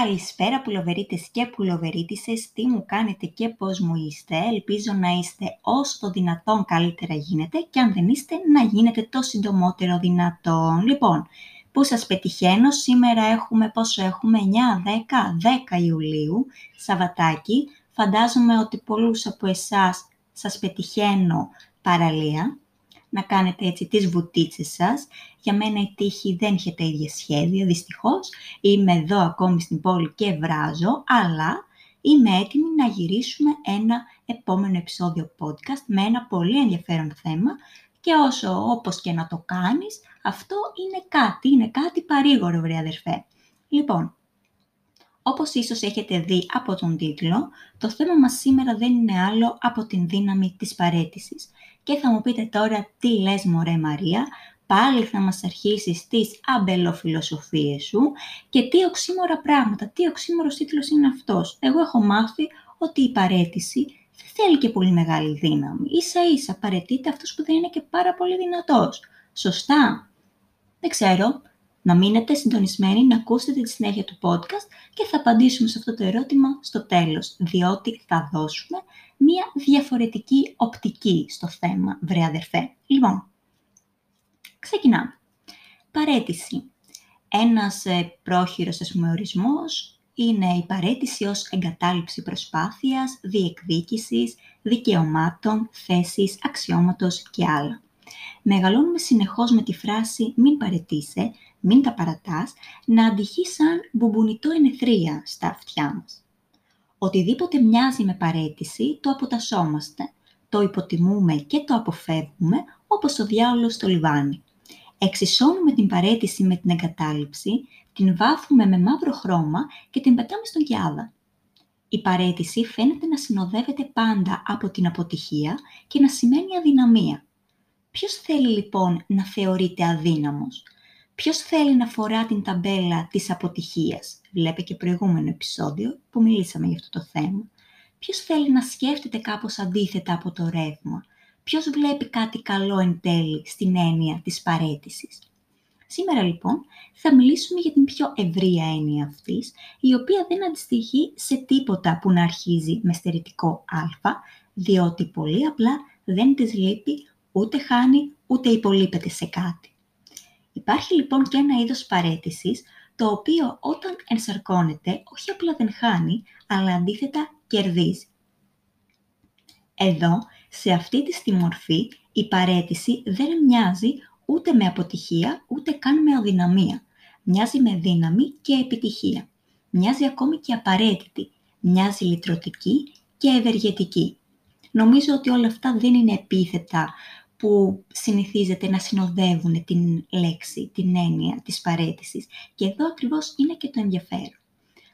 Καλησπέρα πουλοβερίτες και πουλοβερίτισες, τι μου κάνετε και πώς μου είστε. Ελπίζω να είστε όσο το δυνατόν καλύτερα γίνεται και αν δεν είστε να γίνετε το συντομότερο δυνατόν. Λοιπόν, πού σας πετυχαίνω, σήμερα έχουμε πόσο έχουμε, 9, 10, 10 Ιουλίου, Σαββατάκι. Φαντάζομαι ότι πολλούς από εσάς σας πετυχαίνω παραλία να κάνετε έτσι τις βουτίτσες σας. Για μένα η τύχη δεν είχε τα ίδια σχέδια, δυστυχώς. Είμαι εδώ ακόμη στην πόλη και βράζω, αλλά είμαι έτοιμη να γυρίσουμε ένα επόμενο επεισόδιο podcast με ένα πολύ ενδιαφέρον θέμα και όσο όπως και να το κάνεις, αυτό είναι κάτι, είναι κάτι παρήγορο, βρε αδερφέ. Λοιπόν, όπως ίσως έχετε δει από τον τίτλο, το θέμα μας σήμερα δεν είναι άλλο από την δύναμη της παρέτησης. Και θα μου πείτε τώρα τι λες μωρέ Μαρία, πάλι θα μας αρχίσεις τις αμπελοφιλοσοφίες σου και τι οξύμορα πράγματα, τι οξύμορος τίτλος είναι αυτός. Εγώ έχω μάθει ότι η παρέτηση δεν θέλει και πολύ μεγάλη δύναμη. Ίσα ίσα παρετείται αυτός που δεν είναι και πάρα πολύ δυνατός. Σωστά. Δεν ξέρω να μείνετε συντονισμένοι, να ακούσετε τη συνέχεια του podcast και θα απαντήσουμε σε αυτό το ερώτημα στο τέλος, διότι θα δώσουμε μία διαφορετική οπτική στο θέμα, βρε αδερφέ. Λοιπόν, ξεκινάμε. Παρέτηση. Ένας ε, πρόχειρος ας πούμε, ορισμός είναι η παρέτηση ως εγκατάλειψη προσπάθειας, διεκδίκησης, δικαιωμάτων, θέσης, αξιώματος και άλλα. Μεγαλώνουμε συνεχώς με τη φράση «μην παρετήσε», «μην τα παρατάς», να αντυχεί σαν μπουμπουνιτό ενεθρία στα αυτιά μας. Οτιδήποτε μοιάζει με παρέτηση, το αποτασσόμαστε, το υποτιμούμε και το αποφεύγουμε, όπως ο διάολος στο λιβάνι. Εξισώνουμε την παρέτηση με την εγκατάλειψη, την βάφουμε με μαύρο χρώμα και την πετάμε στον κιάδα. Η παρέτηση φαίνεται να συνοδεύεται πάντα από την αποτυχία και να σημαίνει αδυναμία. Ποιος θέλει λοιπόν να θεωρείται αδύναμος; Ποιος θέλει να φορά την ταμπέλα της αποτυχίας; Βλέπε και προηγούμενο επεισόδιο που μιλήσαμε για αυτό το θέμα. Ποιος θέλει να σκέφτεται κάπως αντίθετα από το ρεύμα; Ποιος βλέπει κάτι καλό εν τέλει στην έννοια της παρέτησης; Σήμερα λοιπόν θα μιλήσουμε για την πιο ευρία έννοια αυτής, η οποία δεν αντιστοιχεί σε τίποτα που να αρχίζει με στερητικό α, διότι πολύ απλά δεν της λείπει ούτε χάνει, ούτε υπολείπεται σε κάτι. Υπάρχει λοιπόν και ένα είδος παρέτησης, το οποίο όταν ενσαρκώνεται, όχι απλά δεν χάνει, αλλά αντίθετα κερδίζει. Εδώ, σε αυτή τη μορφή, η παρέτηση δεν μοιάζει ούτε με αποτυχία, ούτε καν με αδυναμία. Μοιάζει με δύναμη και επιτυχία. Μοιάζει ακόμη και απαραίτητη. Μοιάζει λυτρωτική και ευεργετική. Νομίζω ότι όλα αυτά δεν είναι επίθετα που συνηθίζεται να συνοδεύουν την λέξη, την έννοια της παρέτησης. Και εδώ ακριβώς είναι και το ενδιαφέρον.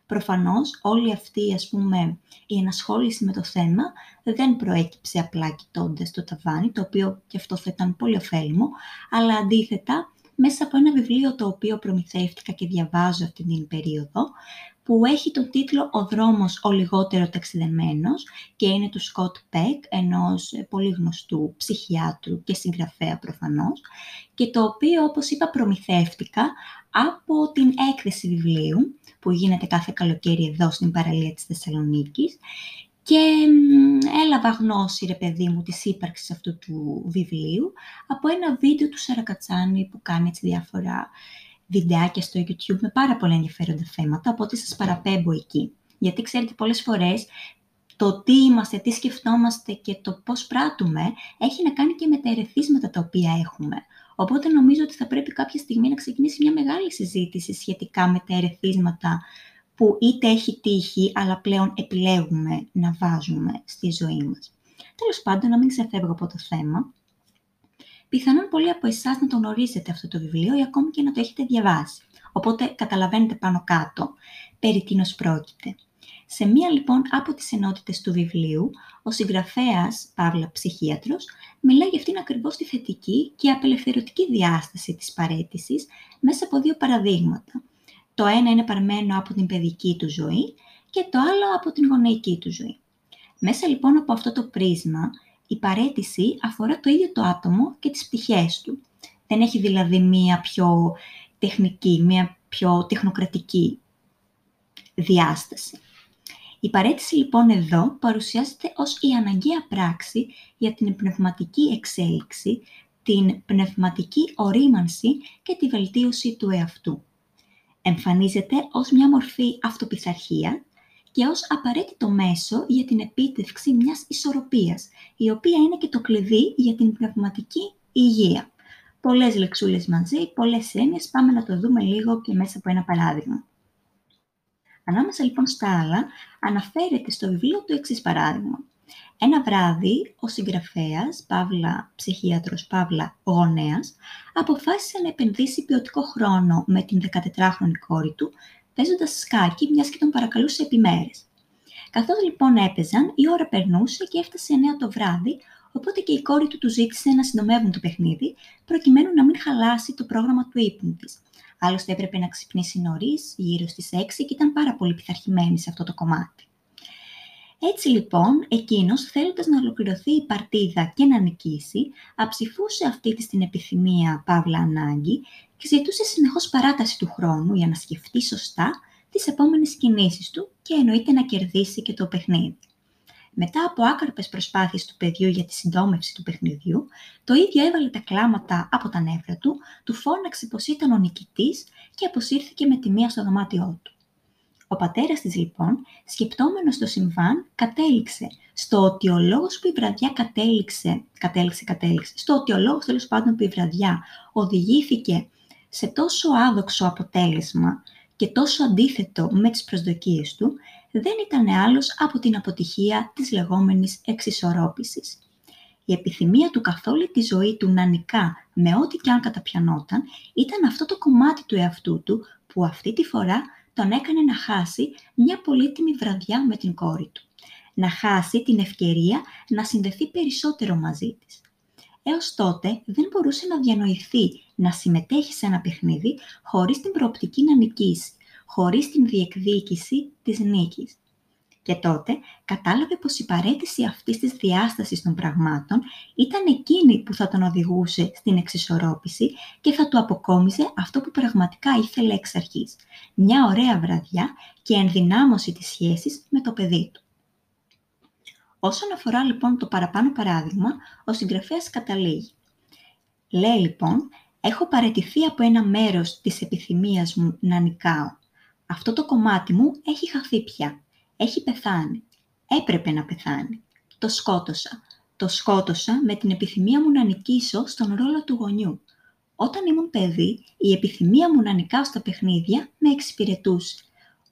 Προφανώς όλη αυτή ας πούμε, η ενασχόληση με το θέμα δεν προέκυψε απλά κοιτώντας το ταβάνι, το οποίο και αυτό θα ήταν πολύ ωφέλιμο, αλλά αντίθετα μέσα από ένα βιβλίο το οποίο προμηθεύτηκα και διαβάζω αυτή την περίοδο, που έχει τον τίτλο «Ο δρόμος ο λιγότερο ταξιδεμένος» και είναι του Σκοτ Πεκ, ενός πολύ γνωστού ψυχιάτρου και συγγραφέα προφανώς, και το οποίο, όπως είπα, προμηθεύτηκα από την έκθεση βιβλίου, που γίνεται κάθε καλοκαίρι εδώ στην παραλία της Θεσσαλονίκης, και έλαβα γνώση, ρε παιδί μου, της ύπαρξης αυτού του βιβλίου από ένα βίντεο του Σαρακατσάνη που κάνει έτσι διάφορα βιντεάκια στο YouTube με πάρα πολλά ενδιαφέροντα θέματα, οπότε σας παραπέμπω εκεί. Γιατί ξέρετε πολλές φορές το τι είμαστε, τι σκεφτόμαστε και το πώς πράττουμε έχει να κάνει και με τα ερεθίσματα τα οποία έχουμε. Οπότε νομίζω ότι θα πρέπει κάποια στιγμή να ξεκινήσει μια μεγάλη συζήτηση σχετικά με τα ερεθίσματα που είτε έχει τύχει, αλλά πλέον επιλέγουμε να βάζουμε στη ζωή μας. Τέλος πάντων, να μην ξεφεύγω από το θέμα, Πιθανόν πολλοί από εσάς να το γνωρίζετε αυτό το βιβλίο ή ακόμη και να το έχετε διαβάσει. Οπότε καταλαβαίνετε πάνω κάτω περί τίνος πρόκειται. Σε μία λοιπόν από τις ενότητες του βιβλίου, ο συγγραφέας, Παύλα ψυχίατρος, μιλάει για αυτήν ακριβώς τη θετική και απελευθερωτική διάσταση της παρέτησης μέσα από δύο παραδείγματα. Το ένα είναι παρμένο από την παιδική του ζωή και το άλλο από την γονεϊκή του ζωή. Μέσα λοιπόν από αυτό το πρίσμα η παρέτηση αφορά το ίδιο το άτομο και τις πτυχές του. Δεν έχει δηλαδή μία πιο τεχνική, μία πιο τεχνοκρατική διάσταση. Η παρέτηση λοιπόν εδώ παρουσιάζεται ως η αναγκαία πράξη για την πνευματική εξέλιξη, την πνευματική ορίμανση και τη βελτίωση του εαυτού. Εμφανίζεται ως μια μορφή αυτοπιθαρχία και ως απαραίτητο μέσο για την επίτευξη μιας ισορροπίας, η οποία είναι και το κλειδί για την πνευματική υγεία. Πολλές λεξούλες μαζί, πολλές έννοιες, πάμε να το δούμε λίγο και μέσα από ένα παράδειγμα. Ανάμεσα λοιπόν στα άλλα, αναφέρεται στο βιβλίο του εξής παράδειγμα. Ένα βράδυ, ο συγγραφέας, Παύλα ψυχίατρος, Παύλα γονέας, αποφάσισε να επενδύσει ποιοτικό χρόνο με την 14χρονη κόρη του, παίζοντας σκάκι, μιας και τον παρακαλούσε επιμέρες. Καθώς λοιπόν έπαιζαν, η ώρα περνούσε και έφτασε 9 το βράδυ, οπότε και η κόρη του τους ζήτησε να συντομεύουν το παιχνίδι, προκειμένου να μην χαλάσει το πρόγραμμα του ύπνου της. Άλλωστε έπρεπε να ξυπνήσει νωρίς, γύρω στις 6 και ήταν πάρα πολύ πειθαρχημένη σε αυτό το κομμάτι. Έτσι λοιπόν, εκείνος θέλοντας να ολοκληρωθεί η παρτίδα και να νικήσει, αψηφούσε αυτή της την επιθυμία παύλα ανάγκη και ζητούσε συνεχώς παράταση του χρόνου για να σκεφτεί σωστά τις επόμενες κινήσεις του και εννοείται να κερδίσει και το παιχνίδι. Μετά από άκαρπες προσπάθειες του παιδιού για τη συντόμευση του παιχνιδιού, το ίδιο έβαλε τα κλάματα από τα νεύρα του, του φώναξε πως ήταν ο νικητής και αποσύρθηκε με τη μία στο δωμάτιό του. Ο πατέρας της λοιπόν, σκεπτόμενος το συμβάν, κατέληξε στο ότι ο λόγος που η βραδιά κατέληξε, κατέληξε, κατέληξε, στο ότι ο λόγος τέλος πάντων που η βραδιά οδηγήθηκε σε τόσο άδοξο αποτέλεσμα και τόσο αντίθετο με τις προσδοκίες του, δεν ήταν άλλος από την αποτυχία της λεγόμενης εξισορρόπησης. Η επιθυμία του καθ' όλη τη ζωή του να νικά με ό,τι και αν καταπιανόταν ήταν αυτό το κομμάτι του εαυτού του που αυτή τη φορά τον έκανε να χάσει μια πολύτιμη βραδιά με την κόρη του. Να χάσει την ευκαιρία να συνδεθεί περισσότερο μαζί της. Έως τότε δεν μπορούσε να διανοηθεί να συμμετέχεις σε ένα παιχνίδι χωρίς την προοπτική να νικήσεις, χωρίς την διεκδίκηση της νίκης. Και τότε κατάλαβε πως η παρέτηση αυτής της διάστασης των πραγμάτων ήταν εκείνη που θα τον οδηγούσε στην εξισορρόπηση και θα του αποκόμιζε αυτό που πραγματικά ήθελε εξ αρχής. Μια ωραία βραδιά και ενδυνάμωση της σχέσης με το παιδί του. Όσον αφορά λοιπόν το παραπάνω παράδειγμα, ο συγγραφέας καταλήγει. Λέει λοιπόν, έχω παρετηθεί από ένα μέρος της επιθυμίας μου να νικάω. Αυτό το κομμάτι μου έχει χαθεί πια έχει πεθάνει. Έπρεπε να πεθάνει. Το σκότωσα. Το σκότωσα με την επιθυμία μου να νικήσω στον ρόλο του γονιού. Όταν ήμουν παιδί, η επιθυμία μου να νικάω στα παιχνίδια με εξυπηρετούσε.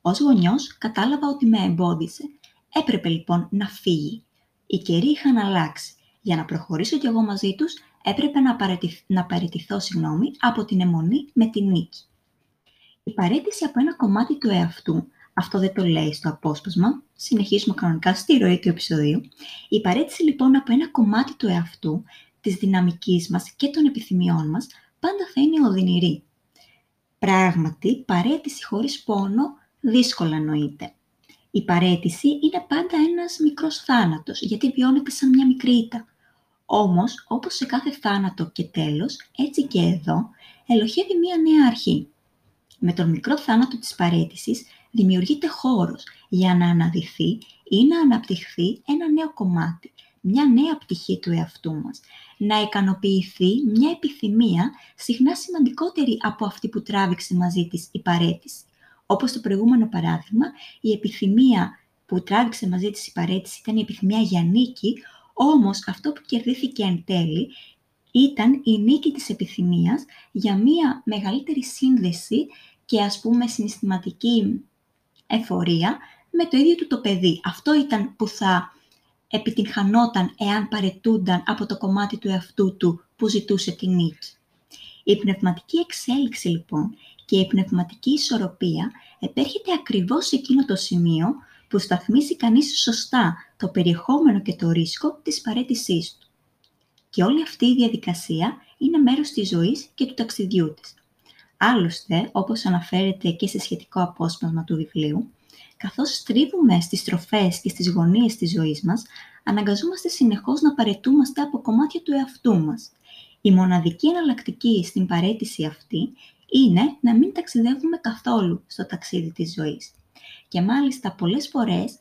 Ως γονιός κατάλαβα ότι με εμπόδισε. Έπρεπε λοιπόν να φύγει. Οι καιροί είχαν αλλάξει. Για να προχωρήσω κι εγώ μαζί τους, έπρεπε να, παραιτηθ... να παραιτηθώ συγγνώμη, από την αιμονή με τη νίκη. Η παρέτηση από ένα κομμάτι του εαυτού αυτό δεν το λέει στο απόσπασμα. Συνεχίζουμε κανονικά στη ροή του επεισοδίου. Η παρέτηση λοιπόν από ένα κομμάτι του εαυτού, της δυναμικής μας και των επιθυμιών μας, πάντα θα είναι οδυνηρή. Πράγματι, παρέτηση χωρίς πόνο δύσκολα νοείται. Η παρέτηση είναι πάντα ένας μικρός θάνατος, γιατί βιώνεται σαν μια μικρή ήττα. Όμως, όπως σε κάθε θάνατο και τέλος, έτσι και εδώ, ελοχεύει μια νέα αρχή. Με τον μικρό θάνατο της παρέτησης δημιουργείται χώρος για να αναδυθεί ή να αναπτυχθεί ένα νέο κομμάτι, μια νέα πτυχή του εαυτού μας, να ικανοποιηθεί μια επιθυμία συχνά σημαντικότερη από αυτή που τράβηξε μαζί της η παρέτηση. Όπως το προηγούμενο παράδειγμα, η επιθυμία που τράβηξε μαζί της η παρέτηση ήταν η επιθυμία για νίκη, όμως αυτό που κερδίθηκε εν τέλει ήταν η νίκη της επιθυμίας για μία μεγαλύτερη σύνδεση και ας πούμε συναισθηματική εφορία με το ίδιο του το παιδί. Αυτό ήταν που θα επιτυγχανόταν εάν παρετούνταν από το κομμάτι του εαυτού του που ζητούσε τη νίκη. Η πνευματική εξέλιξη λοιπόν και η πνευματική ισορροπία επέρχεται ακριβώς σε εκείνο το σημείο που σταθμίζει κανείς σωστά το περιεχόμενο και το ρίσκο της παρέτησής του. Και όλη αυτή η διαδικασία είναι μέρος της ζωής και του ταξιδιού της. Άλλωστε, όπως αναφέρεται και σε σχετικό απόσπασμα του βιβλίου, καθώς στρίβουμε στις τροφές και στις γωνίες της ζωής μας, αναγκαζόμαστε συνεχώς να παρετούμαστε από κομμάτια του εαυτού μας. Η μοναδική εναλλακτική στην παρέτηση αυτή είναι να μην ταξιδεύουμε καθόλου στο ταξίδι της ζωής. Και μάλιστα πολλές φορές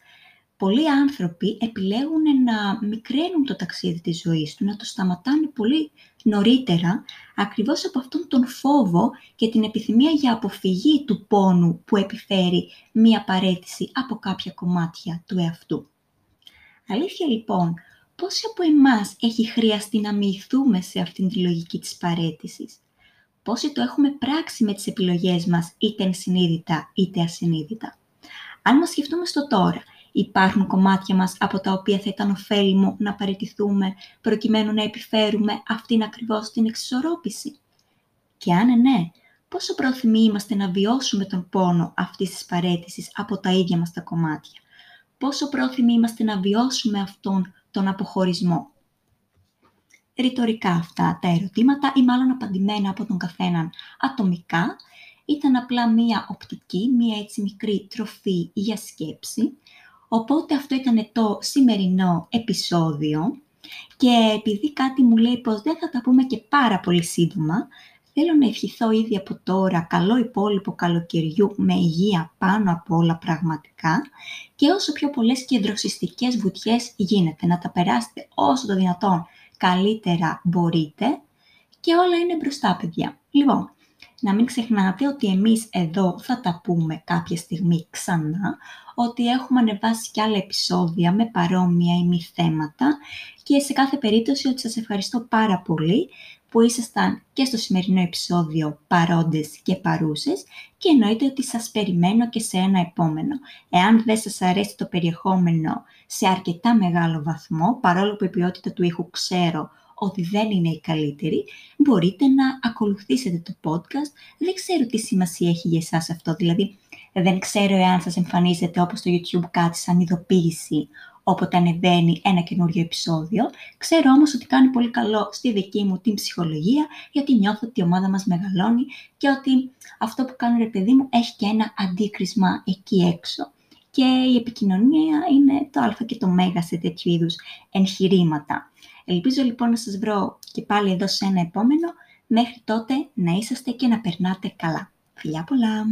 πολλοί άνθρωποι επιλέγουν να μικραίνουν το ταξίδι της ζωής του, να το σταματάνε πολύ νωρίτερα, ακριβώς από αυτόν τον φόβο και την επιθυμία για αποφυγή του πόνου που επιφέρει μία παρέτηση από κάποια κομμάτια του εαυτού. Αλήθεια λοιπόν, πόσοι από εμάς έχει χρειαστεί να μοιηθούμε σε αυτήν τη λογική της παρέτησης; Πόσοι το έχουμε πράξει με τις επιλογές μας, είτε ενσυνείδητα είτε ασυνείδητα; Αν μας σκεφτούμε στο τώρα, υπάρχουν κομμάτια μας από τα οποία θα ήταν ωφέλιμο να παραιτηθούμε προκειμένου να επιφέρουμε αυτήν ακριβώς την εξισορρόπηση. Και αν ναι, πόσο πρόθυμοι είμαστε να βιώσουμε τον πόνο αυτής της παρέτησης από τα ίδια μας τα κομμάτια; Πόσο πρόθυμοι είμαστε να βιώσουμε αυτόν τον αποχωρισμό; Ρητορικά αυτά τα ερωτήματα ή μάλλον απαντημένα από τον καθέναν ατομικά ήταν απλά μία οπτική, μία έτσι μικρή τροφή για σκέψη. Οπότε αυτό ήταν το σημερινό επεισόδιο. Και επειδή κάτι μου λέει πως δεν θα τα πούμε και πάρα πολύ σύντομα, θέλω να ευχηθώ ήδη από τώρα καλό υπόλοιπο καλοκαιριού με υγεία πάνω από όλα πραγματικά. Και όσο πιο πολλές κεντροσυστικές βουτιές γίνεται, να τα περάσετε όσο το δυνατόν καλύτερα μπορείτε. Και όλα είναι μπροστά παιδιά. Λοιπόν, να μην ξεχνάτε ότι εμείς εδώ θα τα πούμε κάποια στιγμή ξανά, ότι έχουμε ανεβάσει και άλλα επεισόδια με παρόμοια ή μη θέματα και σε κάθε περίπτωση ότι σας ευχαριστώ πάρα πολύ που ήσασταν και στο σημερινό επεισόδιο παρόντες και παρούσες και εννοείται ότι σας περιμένω και σε ένα επόμενο. Εάν δεν σας αρέσει το περιεχόμενο σε αρκετά μεγάλο βαθμό, παρόλο που η ποιότητα του ήχου ξέρω ότι δεν είναι η καλύτερη, μπορείτε να ακολουθήσετε το podcast. Δεν ξέρω τι σημασία έχει για εσάς αυτό, δηλαδή δεν ξέρω εάν σας εμφανίζεται όπως στο YouTube κάτι σαν ειδοποίηση όποτε ανεβαίνει ένα καινούριο επεισόδιο. Ξέρω όμως ότι κάνει πολύ καλό στη δική μου την ψυχολογία, γιατί νιώθω ότι η ομάδα μας μεγαλώνει και ότι αυτό που κάνω ρε παιδί μου έχει και ένα αντίκρισμα εκεί έξω. Και η επικοινωνία είναι το α και το μέγα σε τέτοιου είδους εγχειρήματα. Ελπίζω λοιπόν να σας βρω και πάλι εδώ σε ένα επόμενο. Μέχρι τότε να είσαστε και να περνάτε καλά. Φιλιά πολλά!